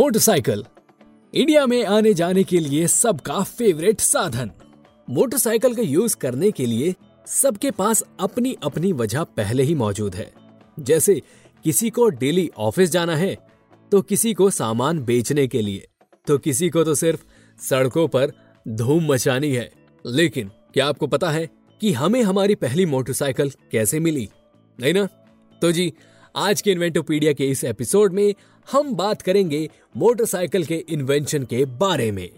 Motorcycle. India में आने जाने के लिए सबका फेवरेट साधन। मोटरसाइकिल का यूज़ करने के लिए सबके पास अपनी अपनी वजह पहले ही मौजूद है। जैसे किसी को डेली ऑफ़िस जाना है तो किसी को सामान बेचने के लिए तो किसी को तो सिर्फ़ सड़कों पर धूम मचानी है। लेकिन क्या आपको पता है कि हमें हमारी पहली मोटरसाइकिल कैसे मिली? नहीं ना? तो जी, आज के इन्वेंटोपीडिया के इस एपिसोड में हम बात करेंगे मोटरसाइकिल के इन्वेंशन के बारे में।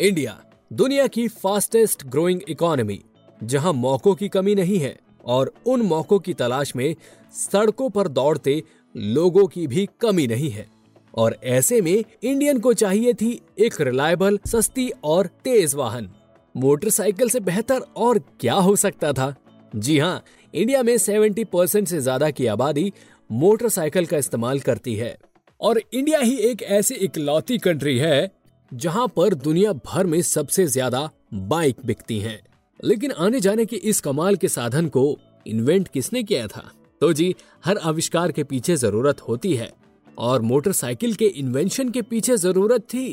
इंडिया, दुनिया की फास्टेस्ट ग्रोइंग इकोनॉमी जहाँ मौकों की कमी नहीं है और उन मौकों की तलाश में सड़कों पर दौड़ते लोगों की भी कमी नहीं है। और ऐसे में इंडियन को चाहिए थी एक रिलायबल सस्ती और तेज वाहन। मोटरसाइकिल से बेहतर और क्या हो सकता था? जी हाँ इंडिया में 70 परसेंट से ज़्यादा की आबादी मोटरसाइकिल का इस्तेमाल करती है। और इंडिया ही एक ऐसी इकलौती कंट्री है, जहाँ पर दुनिया भर में सबसे ज़्यादा बाइक बिकती हैं। लेकिन आने जाने के इस कमाल के साधन को इन्वेंट किसने किया था तो जी, हर आविष्कार के पीछे ज़रूरत होती है, और मोटरसाइकिल के इन्वेंशन के पीछे ज़रूरत थी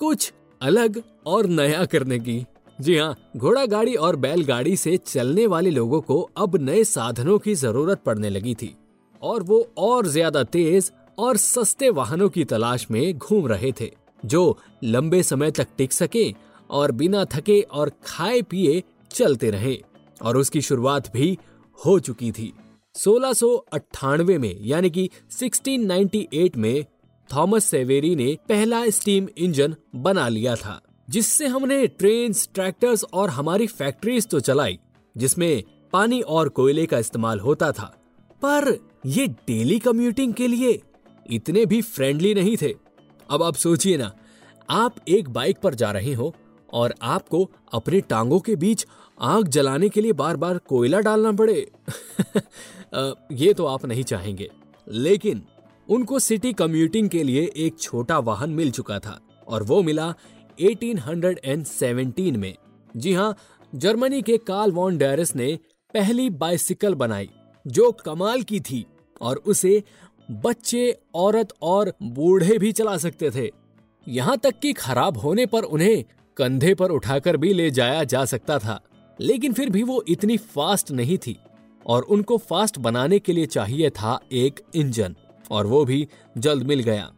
कुछ अलग और नया करने की जी हाँ घोड़ा गाड़ी और बैलगाड़ी से चलने वाले लोगों को अब नए साधनों की ज़रूरत पड़ने लगी थी, और वो और ज़्यादा तेज और सस्ते वाहनों की तलाश में घूम रहे थे, जो लंबे समय तक टिक सके और बिना थके और खाए पिए चलते रहे। और उसकी शुरुआत भी हो चुकी थी। 1698 में, यानी कि 1698 में, थॉमस सेवेरी ने पहला स्टीम इंजन बना लिया था, जिससे हमने ट्रेन ट्रैक्टर्स और हमारी फैक्ट्रीज तो चलाई, जिसमें पानी और कोयले का इस्तेमाल होता था। पर ये डेली कम्यूटिंग के लिए इतने भी फ्रेंडली नहीं थे। अब आप सोचिए ना, आप एक बाइक पर जा रहे हो और आपको अपने टांगों के बीच आग जलाने के लिए बार बार कोयला डालना पड़े। ये तो आप नहीं चाहेंगे। लेकिन उनको सिटी कम्यूटिंग के लिए एक छोटा वाहन मिल चुका था और वो मिला 1817 में। जी हाँ जर्मनी के कार्ल वॉन डैरिस ने पहली बाइसिकल बनाई, जो कमाल की थी और उसे बच्चे, औरत और बूढ़े भी चला सकते थे। यहाँ तक कि खराब होने पर उन्हें कंधे पर उठाकर भी ले जाया जा सकता था, लेकिन फिर भी वो इतनी फास्ट नहीं थी और उनको फास्ट बनाने के लिए चाहिए था एक इंजन और वो भी जल्द मिल गया।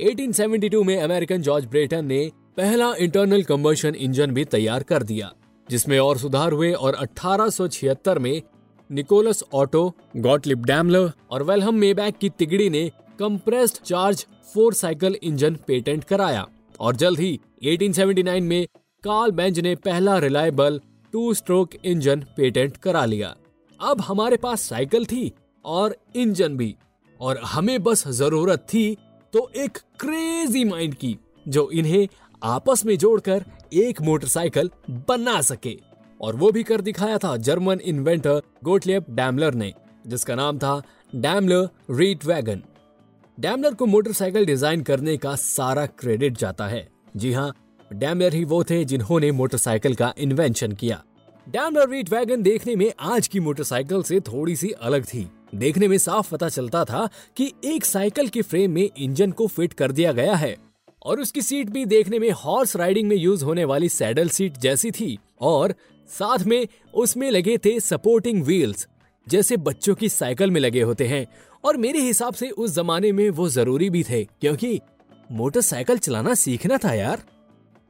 1872 में अमेरिकन जॉर्ज ब्रेटन ने पहला इंटरनल कम्बर्शन इंजन भी तैयार कर दिया, जिसमें और सुधार हुए और 1876 में निकोलस ऑटो गॉटलिप डैमलर और वेलहम मेबैक की तिगड़ी ने compressed charge four cycle engine patent कराया और जल्द ही 1879 में कार्ल बेंज ने पहला reliable two stroke engine patent करा लिया। अब हमारे पास साइकिल थी और इंजन भी और हमें बस ज़रूरत थी तो एक क्रेजी माइंड की जो इन्हें आपस में जोड़कर एक मोटरसाइकिल बना सके। और वो भी कर दिखाया था जर्मन इन्वेंटर गोटलियप डैमलर ने, जिसका नाम था डैमलर रीट वैगन डैमलर को मोटरसाइकिल डिज़ाइन करने का सारा क्रेडिट जाता है। जी हाँ डैमलर ही वो थे जिन्होंने मोटरसाइकिल का इन्वेंशन किया। डैमलर रीट वैगन देखने में आज की मोटरसाइकिल से थोड़ी सी अलग थी। देखने में साफ़ पता चलता था कि एक साइकिल के फ्रेम में इंजन को फिट कर दिया गया है और उसकी सीट भी देखने में हॉर्स राइडिंग में यूज़ होने वाली सैडल सीट जैसी थी और साथ में उसमें लगे थे सपोर्टिंग व्हील्स जैसे बच्चों की साइकिल में लगे होते हैं। और मेरे हिसाब से उस जमाने में वो ज़रूरी भी थे, क्योंकि मोटरसाइकिल चलाना सीखना था यार।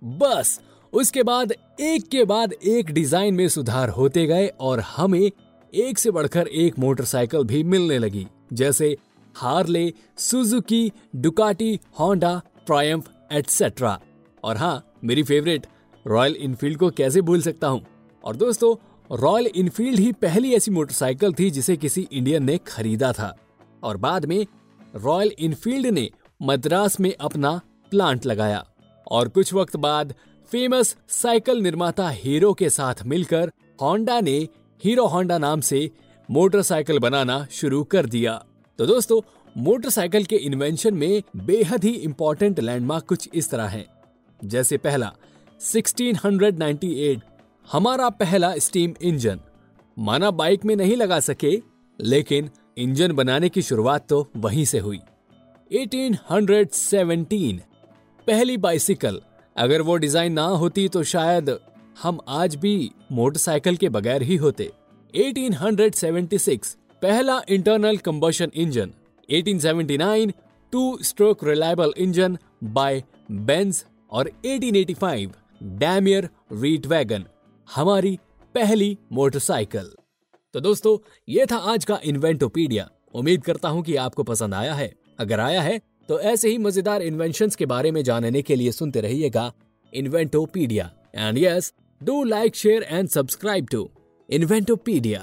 बस, उसके बाद, एक के बाद एक डिज़ाइन में सुधार होते गए और हमें एक से बढ़कर एक मोटरसाइकिल भी मिलने लगी, जैसे Harley, Suzuki, Ducati, Honda, Triumph etcetera और हाँ मेरी फेवरेट रॉयल इनफील्ड को कैसे भूल सकता हूँ? और दोस्तों रॉयल इनफील्ड ही पहली ऐसी मोटरसाइकिल थी जिसे किसी इंडियन ने खरीदा था। और बाद में रॉयल इनफील्ड ने मद्रास में अपना प्लांट लगाया। और कुछ वक्त बाद फ़ेमस साइकिल निर्माता हीरो के साथ मिलकर होंडा ने हीरो होंडा नाम से मोटरसाइकिल बनाना शुरू कर दिया। तो दोस्तों, मोटरसाइकिल के इन्वेंशन में बेहद ही इंपॉर्टेंट लैंडमार्क कुछ इस तरह है। जैसे पहला 1698 हमारा पहला स्टीम इंजन माना बाइक में नहीं लगा सके, लेकिन इंजन बनाने की शुरुआत तो वहीं से हुई। 1817 पहली बाइसिकल अगर वो डिज़ाइन ना होती तो शायद हम आज भी मोटरसाइकिल के बगैर ही होते। 1876 पहला internal combustion engine 1879 two stroke reliable engine by Benz और 1885 डैमियर रीट वैगन हमारी पहली मोटरसाइकिल। तो दोस्तों, ये था आज का इन्वेंटोपीडिया। उम्मीद करता हूँ कि आपको पसंद आया है। अगर आया है तो ऐसे ही मज़ेदार इन्वेंशन के बारे में जानने के लिए सुनते रहिएगा Inventopedia. And yes do like share and subscribe to Inventopedia.